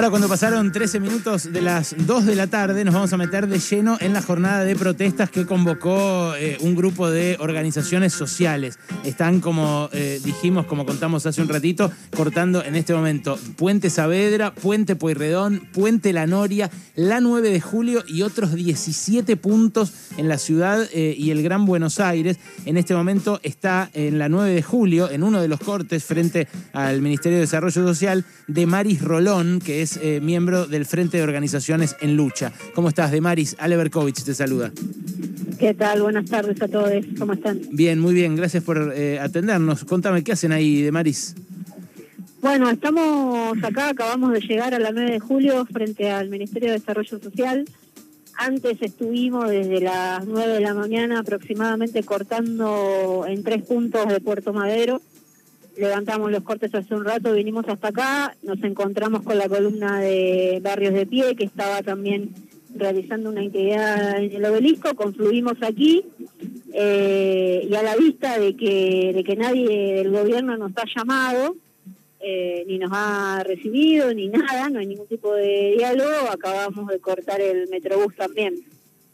Ahora cuando pasaron 13 minutos de las 2 de la tarde nos vamos a meter de lleno en la jornada de protestas que convocó eh, un grupo de organizaciones sociales. Están como eh, dijimos, como contamos hace un ratito, cortando en este momento Puente Saavedra, Puente Pueyrredón, Puente La Noria, la 9 de julio y otros 17 puntos en la ciudad eh, y el Gran Buenos Aires. En este momento está en la 9 de julio, en uno de los cortes frente al Ministerio de Desarrollo Social, de Maris Rolón, que es eh, miembro del Frente de Organizaciones en Lucha. ¿Cómo estás, Demaris? Ale Berkovich te saluda. ¿Qué tal? Buenas tardes a todos. ¿Cómo están? Bien, muy bien. Gracias por eh, atendernos. Contame, ¿qué hacen ahí, Demaris? Bueno, estamos acá, acabamos de llegar a la 9 de julio frente al Ministerio de Desarrollo Social. Antes estuvimos desde las 9 de la mañana aproximadamente cortando en tres puntos de Puerto Madero levantamos los cortes hace un rato, vinimos hasta acá, nos encontramos con la columna de Barrios de Pie, que estaba también realizando una actividad en el obelisco, confluimos aquí eh, y a la vista de que, de que nadie del gobierno nos ha llamado, eh, ni nos ha recibido, ni nada, no hay ningún tipo de diálogo, acabamos de cortar el Metrobús también.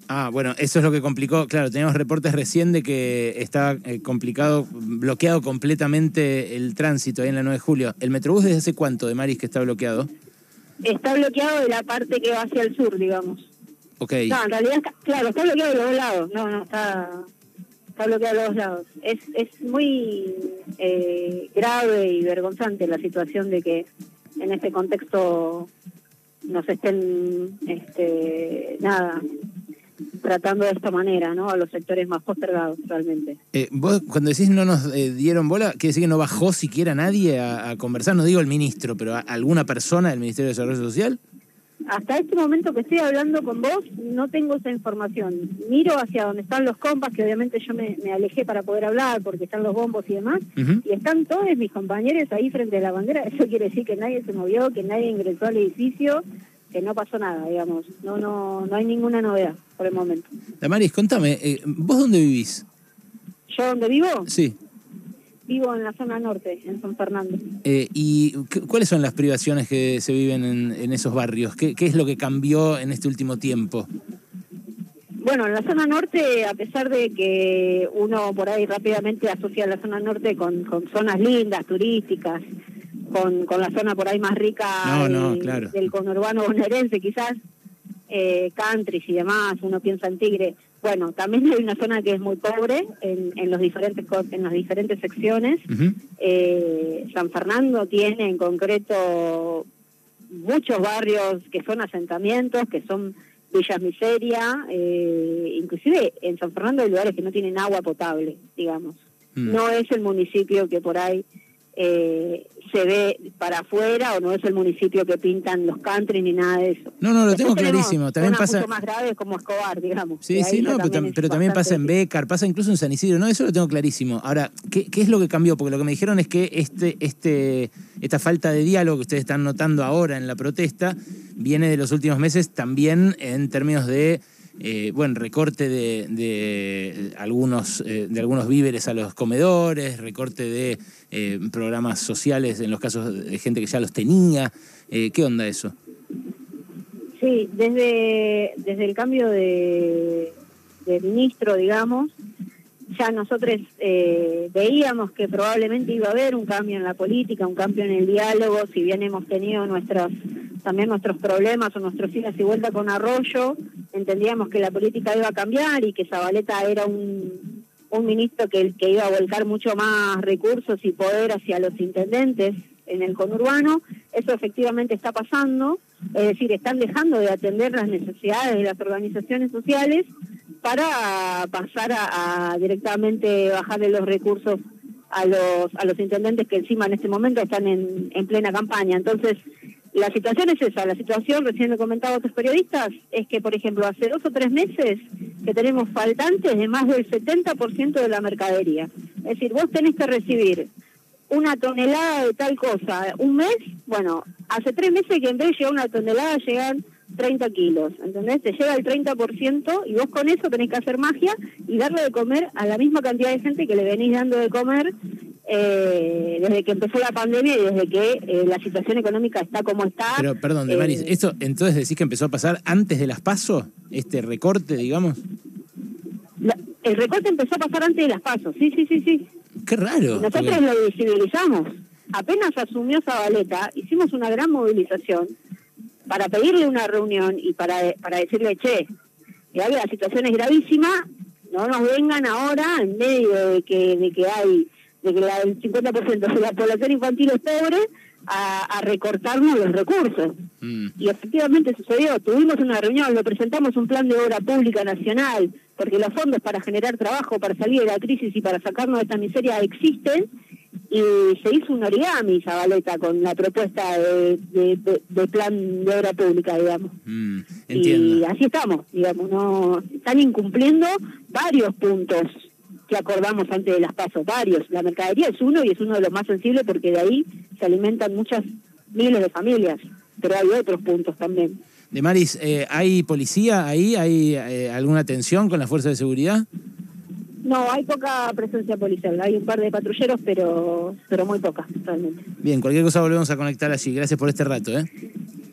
Ah, bueno, eso es lo que complicó. Claro, teníamos reportes recién de que está eh, complicado, bloqueado completamente el tránsito ahí en la 9 de julio. ¿El Metrobús desde hace cuánto de Maris que está bloqueado? Está bloqueado de la parte que va hacia el sur, digamos. Ok. No, en realidad, claro, está bloqueado de los dos lados. No, no, está, está bloqueado de los dos lados. Es, es muy eh, grave y vergonzante la situación de que en este contexto nos estén, este, nada, tratando de esta manera, ¿no? A los sectores más postergados, realmente. Eh, vos, cuando decís no nos eh, dieron bola, ¿quiere decir que no bajó siquiera nadie a, conversar? No digo el ministro, pero alguna persona del Ministerio de Desarrollo Social. Hasta este momento que estoy hablando con vos, no tengo esa información. Miro hacia donde están los compas, que obviamente yo me, alejé para poder hablar porque están los bombos y demás, y están todos mis compañeros ahí frente a la bandera. Eso quiere decir que nadie se movió, que nadie ingresó al edificio, que no pasó nada, digamos. No, no, no hay ninguna novedad por el momento. Damaris, contame, eh, ¿vos dónde vivís? ¿Yo dónde vivo? Sí. Vivo en la zona norte, en San Fernando. Eh, ¿Y cuáles son las privaciones que se viven en, esos barrios? ¿Qué, ¿Qué, es lo que cambió en este último tiempo? Bueno, en la zona norte, a pesar de que uno por ahí rápidamente asocia la zona norte con, con zonas lindas, turísticas, con, con la zona por ahí más rica del conurbano bonaerense quizás, eh, country y demás, uno piensa en Tigre. Bueno, también hay una zona que es muy pobre en, en los diferentes en las diferentes secciones. eh, San Fernando tiene en concreto muchos barrios que son asentamientos, que son villas miseria, eh, inclusive en San Fernando hay lugares que no tienen agua potable, digamos. Mm. No es el municipio que por ahí eh, se ve para afuera o no es el municipio que pintan los country ni nada de eso. No, no, lo tengo clarísimo. También pasa más grave como Escobar, digamos. Sí, sí, no, pero, también, pasa en Becar, pasa incluso en San Isidro. No, eso lo tengo clarísimo. Ahora, ¿qué, ¿qué, es lo que cambió? Porque lo que me dijeron es que este, este, esta falta de diálogo que ustedes están notando ahora en la protesta viene de los últimos meses también en términos de eh, bueno, recorte de, algunos, eh, de algunos víveres a los comedores, recorte de eh, programas sociales en los casos de gente que ya los tenía. ¿Qué onda eso? Sí, desde, desde el cambio de, de ministro, digamos, ya nosotros veíamos que probablemente iba a haber un cambio en la política, un cambio en el diálogo, si bien hemos tenido nuestras también nuestros problemas o nuestros idas y vueltas con Arroyo, entendíamos que la política iba a cambiar y que Zabaleta era un, un ministro que, iba a volcar mucho más recursos y poder hacia los intendentes en el conurbano. Eso efectivamente está pasando, es decir, están dejando de atender las necesidades de las organizaciones sociales para pasar a, directamente bajarle los recursos a los a los intendentes que encima en este momento están en, en plena campaña. Entonces, la situación es esa, la situación, recién lo comentado otros periodistas, es que, por ejemplo, hace dos o tres meses que tenemos faltantes de más del 70% de la mercadería. Es decir, vos tenés que recibir una tonelada de tal cosa un mes, bueno, hace tres meses que en vez de llegar una tonelada llegan 30 kilos, ¿entendés? Te llega el 30% y vos con eso tenés que hacer magia y darle de comer a la misma cantidad de gente que le venís dando de comer eh, desde que empezó la pandemia y desde que eh, la situación económica está como está. Pero, perdón, de Maris, eh, ¿esto entonces decís que empezó a pasar antes de las pasos? ¿Este recorte, digamos? la- el recorte empezó a pasar antes de las pasos, sí, sí, sí, sí. Qué raro. Nosotros porque- lo visibilizamos. Apenas asumió Zabaleta, hicimos una gran movilización para pedirle una reunión y para, para decirle, che, que la situación es gravísima, no nos vengan ahora en medio de que, de que hay, de que la- el 50% de la población infantil es pobre, a, a recortarnos los recursos. Mm. Y efectivamente sucedió. Tuvimos una reunión, le presentamos un plan de obra pública nacional, porque los fondos para generar trabajo, para salir de la crisis y para sacarnos de esta miseria existen. Y se hizo un origami, Zabaleta, con la propuesta de, de- de- de plan de obra pública, digamos. Mm, Y así estamos, digamos, no están incumpliendo varios puntos que acordamos antes de las pasos, varios. La mercadería es uno y es uno de los más sensibles porque de ahí se alimentan muchas miles de familias, pero hay otros puntos también. De Maris, eh, ¿hay policía ahí? ¿Hay eh, alguna tensión con las fuerzas de seguridad? No, hay poca presencia policial, hay un par de patrulleros, pero pero muy poca, realmente. Bien, cualquier cosa volvemos a conectar allí. Gracias por este rato, ¿eh?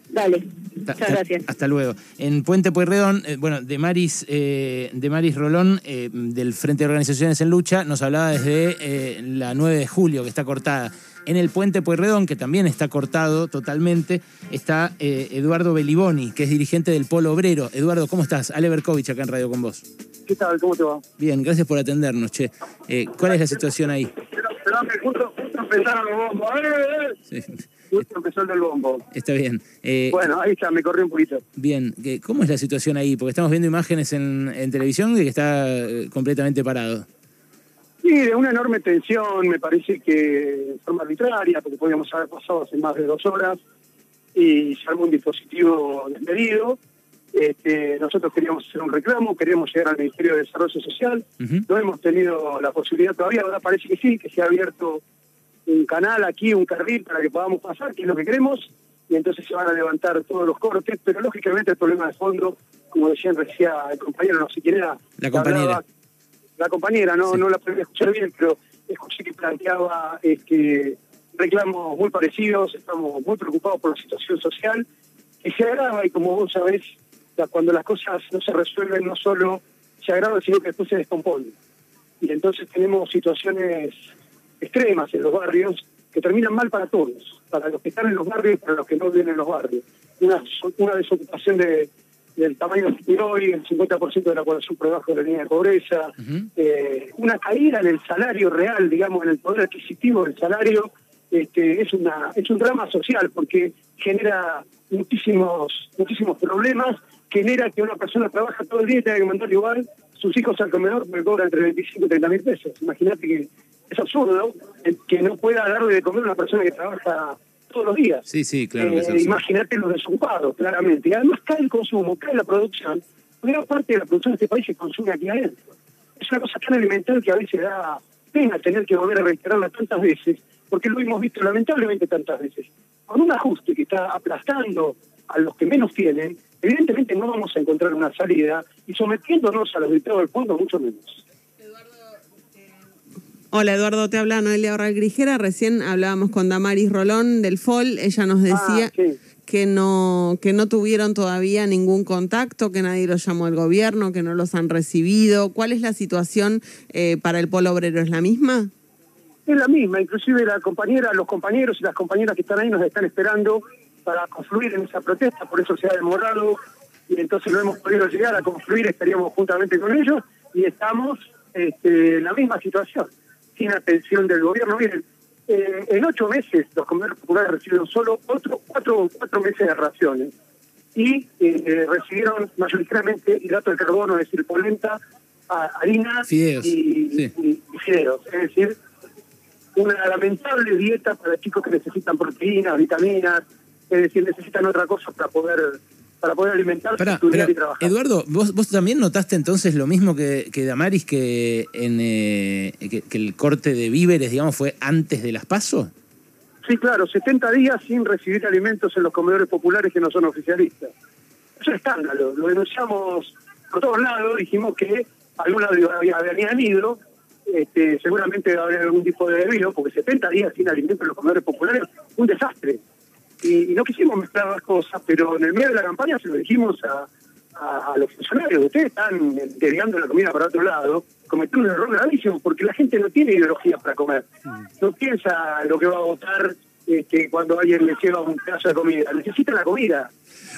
Dale, muchas ta- gracias. Hasta luego. En Puente Pueyrredón, eh, bueno, de Maris, eh, de Maris Rolón, eh, del Frente de Organizaciones en Lucha, nos hablaba desde eh, la 9 de julio, que está cortada. En el Puente Pueyrredón, que también está cortado totalmente, está eh, Eduardo Beliboni, que es dirigente del Polo Obrero. Eduardo, ¿cómo estás? Ale Berkovich acá en Radio con vos. ¿Qué tal? ¿Cómo te va? Bien, gracias por atendernos, che. Eh, ¿Cuál es la situación ahí? Justo, justo empezaron los bombos. ¡Eh, eh! Sí, Justo empezó el del bombo. está bien. Eh, Bueno, ahí está, me corrí un poquito. Bien, ¿qué- ¿cómo es la situación ahí? Porque estamos viendo imágenes en, en televisión de que está eh, completamente parado. Sí, de una enorme tensión, me parece que de forma arbitraria, porque podíamos haber pasado hace más de dos horas, y armó un dispositivo desmedido. Este, nosotros queríamos hacer un reclamo, queríamos llegar al Ministerio de Desarrollo Social, no hemos tenido la posibilidad todavía, ahora parece que sí, que se ha abierto un canal aquí, un carril para que podamos pasar, que es lo que queremos, y entonces se van a levantar todos los cortes, pero lógicamente el problema de fondo, como decían recién el compañero, no sé quién era, La compañera. hablaba- la compañera, no, Sí. no la pude escuchar bien, pero escuché que planteaba este, reclamos muy parecidos, estamos muy preocupados por la situación social, que se agrava y como vos sabés, cuando las cosas no se resuelven, no solo se agravan, sino que después se descomponen. Y entonces tenemos situaciones extremas en los barrios que terminan mal para todos, para los que están en los barrios y para los que no viven en los barrios. Una, una desocupación de, del tamaño tiene hoy, el 50% de la población por debajo de la línea de pobreza, eh, una caída en el salario real, digamos, en el poder adquisitivo del salario, este, es una es un drama social porque genera muchísimos muchísimos problemas, genera que una persona trabaja todo el día y tenga que mandar igual sus hijos al comedor porque cobra entre 25 y 30 mil pesos. Imagínate que es absurdo eh, que no pueda darle de comer a una persona que trabaja todos los días. Sí, sí, claro Eh. Imagínate los desocupados, claramente. Y además cae el consumo, cae la producción. Gran parte de la producción de este país se consume aquí adentro. Es una cosa tan elemental que a veces da pena tener que volver a reiterarla tantas veces, porque lo hemos visto lamentablemente tantas veces. Con un ajuste que está aplastando a los que menos tienen, evidentemente no vamos a encontrar una salida y sometiéndonos a los dictados del fondo mucho menos. Hola Eduardo, te habla Noelia Orral Grijera. Recién hablábamos con Damaris Rolón del FOL. Ella nos decía Ah, sí. que no que no tuvieron todavía ningún contacto, que nadie los llamó al gobierno, que no los han recibido. ¿Cuál es la situación eh, para el polo obrero? ¿Es la misma? Es la misma, inclusive la compañera, los compañeros y las compañeras que están ahí nos están esperando para confluir en esa protesta, por eso se ha demorado y entonces no hemos podido llegar a confluir, estaríamos juntamente con ellos y estamos este, en la misma situación, sin atención del gobierno. Miren, eh, en ocho meses los comedores populares recibieron solo otro, cuatro, cuatro meses de raciones y eh, recibieron mayoritariamente hidrato de carbono, es decir, polenta, harina Fideos, y, sí. y- y fideos. Es decir, una lamentable dieta para chicos que necesitan proteínas, vitaminas, es decir, necesitan otra cosa para poder para poder alimentarse, Pará, estudiar pero, y trabajar. Eduardo, ¿vos, ¿vos también notaste entonces lo mismo que, que Damaris, que, en, eh, que, que el corte de víveres, digamos, fue antes de las pasos? Sí, claro, 70 días sin recibir alimentos en los comedores populares que no son oficialistas. Es un escándalo, lo denunciamos por todos lados, dijimos que algunos habían ido este, seguramente va a haber algún tipo de debido, porque 70 días sin alimento en los comedores populares, un desastre. Y, y no quisimos mezclar las cosas, pero en el medio de la campaña se lo dijimos a, a, a los funcionarios. Ustedes están desviando la comida para otro lado, cometiendo un error gravísimo, porque la gente no tiene ideología para comer. No piensa lo que va a votar este, cuando alguien le lleva un pedazo de comida. Necesita la comida.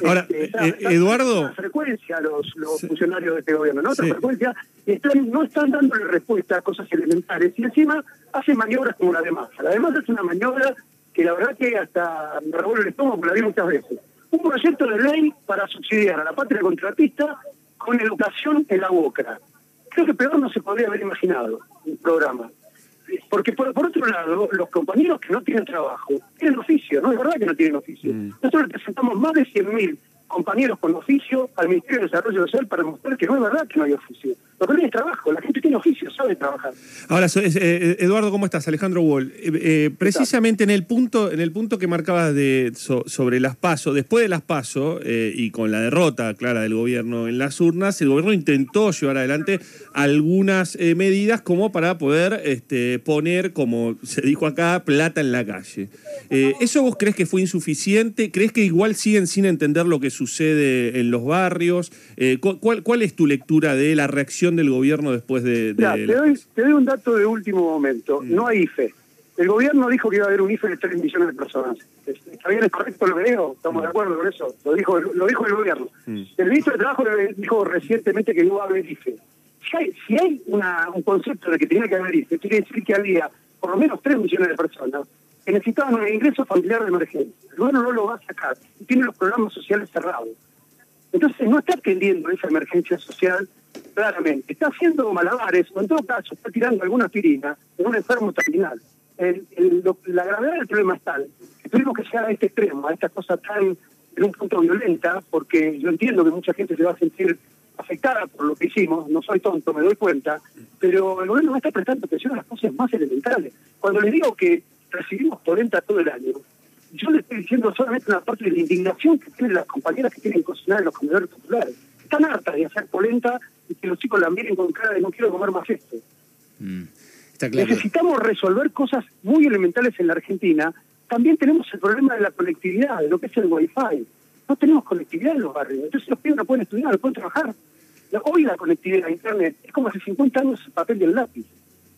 Ahora, Este, está- eh, está Eduardo- frecuencia los, los funcionarios de este gobierno, ¿no? Otra Sí. frecuencia, están, no están dándole respuesta a cosas elementales. Y encima hacen maniobras como la de Massa. La de Massa es una maniobra que la verdad que hasta me revuelve el estómago, porque la vi muchas veces. Un proyecto de ley para subsidiar a la patria contratista con educación en la boca. Creo que peor no se podría haber imaginado un programa. Porque por, por otro lado, los compañeros que no tienen trabajo tienen oficio, ¿no? Es verdad que no tienen oficio. Nosotros le presentamos más de 100.000 compañeros con oficio al Ministerio de Desarrollo Social para mostrar que no es verdad que no hay oficio. Lo que no hay es trabajo, la gente tiene oficio, sabe trabajar. Ahora, es- eh, Eduardo, ¿cómo estás? Alejandro Wall. Eh, eh, precisamente en el punto, en el punto que marcabas de, so- sobre las PASO, después de las PASO eh, y con la derrota clara del gobierno en las urnas, el gobierno intentó llevar adelante algunas eh, medidas como para poder este, poner, como se dijo acá, plata en la calle. Eh, ¿Eso vos crees que fue insuficiente? ¿Crees que igual siguen sin entender lo que sucede en los barrios? Eh, cu- ¿cuál, ¿Cuál es tu lectura de la reacción del gobierno después de, te, doy, te doy un dato de último momento. Mm. No hay IFE. El gobierno dijo que iba a haber un IFE de 3 millones de personas. ¿Está bien? ¿Es correcto lo que digo? ¿Estamos de acuerdo con eso? Lo dijo, lo dijo el gobierno. Mm. El ministro de Trabajo dijo recientemente que no va a haber IFE. Si hay, si hay una, un concepto de que tenía que haber IFE, quiere decir que había por lo menos 3 millones de personas que necesitaban un ingreso familiar de emergencia. El gobierno no lo va a sacar y tiene los programas sociales cerrados. Entonces no está atendiendo esa emergencia social claramente. Está haciendo malabares, o en todo caso está tirando alguna aspirina en un enfermo terminal. La gravedad del problema es tal que tuvimos que llegar a este extremo, a esta cosa tan en un punto violenta, porque yo entiendo que mucha gente se va a sentir afectada por lo que hicimos, no soy tonto, me doy cuenta, pero el gobierno no está prestando atención a las cosas más elementales. Cuando les digo que recibimos polenta todo el año, yo le estoy diciendo solamente una parte de la indignación que tienen las compañeras que tienen que cocinar en los comedores populares. Están hartas de hacer polenta y que los chicos la miren con cara de no quiero comer más esto. Mm, Está claro. Necesitamos resolver cosas muy elementales en la Argentina. También tenemos el problema de la conectividad, de lo que es el Wi-Fi. No tenemos conectividad en los barrios. Entonces los pibes no pueden estudiar, no pueden trabajar. Hoy la conectividad a Internet es como hace 50 años el papel del lápiz.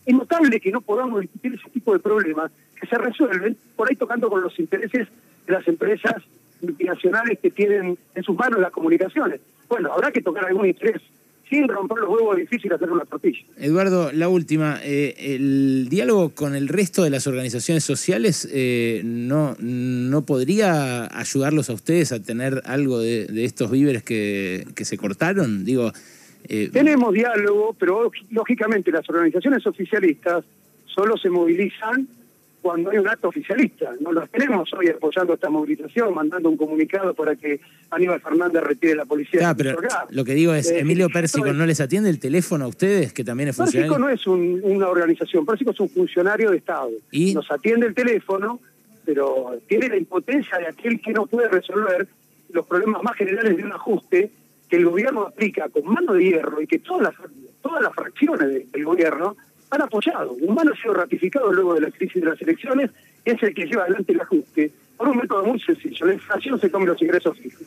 Es notable que no podamos discutir ese tipo de problemas que se resuelven por ahí tocando con los intereses de las empresas multinacionales que tienen en sus manos las comunicaciones. Bueno, habrá que tocar algún interés sin romper los huevos es difícil hacer una tortilla. Eduardo, la última. eh, ¿El diálogo con el resto de las organizaciones sociales eh, no, no podría ayudarlos a ustedes a tener algo de, de estos víveres que, que se cortaron? Digo, eh, Tenemos diálogo, pero lógicamente las organizaciones oficialistas solo se movilizan cuando hay un acto oficialista. No los tenemos hoy apoyando esta movilización, mandando un comunicado para que Aníbal Fernández retire la policía. claro, pero lo que digo es, Eh, Emilio esto Pérsico, ¿no les atiende el teléfono a ustedes, que también es Pérsico funcionario? no es un- una organización, Pérsico es un funcionario de Estado. ¿Y? Nos atiende el teléfono, pero tiene la impotencia de aquel que no puede resolver los problemas más generales de un ajuste que el gobierno aplica con mano de hierro y que todas las, todas las fracciones de- del gobierno han apoyado. Mano ha sido ratificado luego de la crisis de las elecciones, es el que lleva adelante el ajuste por un método muy sencillo. La inflación se come los ingresos fijos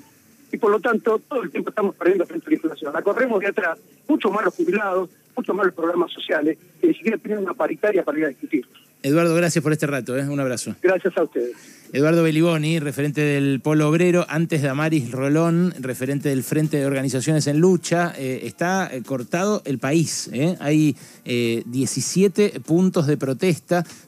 y por lo tanto todo el tiempo estamos perdiendo frente a la inflación. La corremos de atrás, mucho más los jubilados, mucho más los programas sociales, que ni siquiera tienen una paritaria para ir a discutir. Eduardo, gracias por este rato, ¿eh? un abrazo. Gracias a ustedes. Eduardo Beliboni, referente del Polo Obrero, antes de Amaris Rolón, referente del Frente de Organizaciones en Lucha, eh, está eh, cortado el país. ¿eh? Hay eh, 17 puntos de protesta